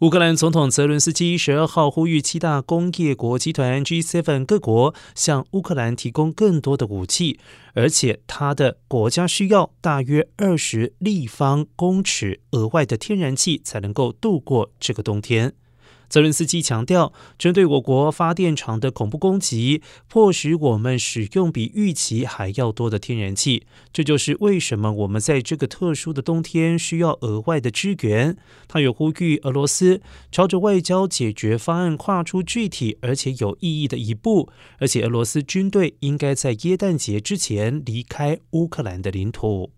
乌克兰总统泽伦斯基十二号呼吁七大工业国集团 G7 各国向乌克兰提供更多的武器，而且他的国家需要大约二十立方公尺额外的天然气才能够度过这个冬天。泽伦斯基强调，针对我国发电厂的恐怖攻击，迫使我们使用比预期还要多的天然气。这就是为什么我们在这个特殊的冬天需要额外的支援。他也呼吁俄罗斯朝着外交解决方案跨出具体而且有意义的一步，而且俄罗斯军队应该在耶诞节之前离开乌克兰的领土。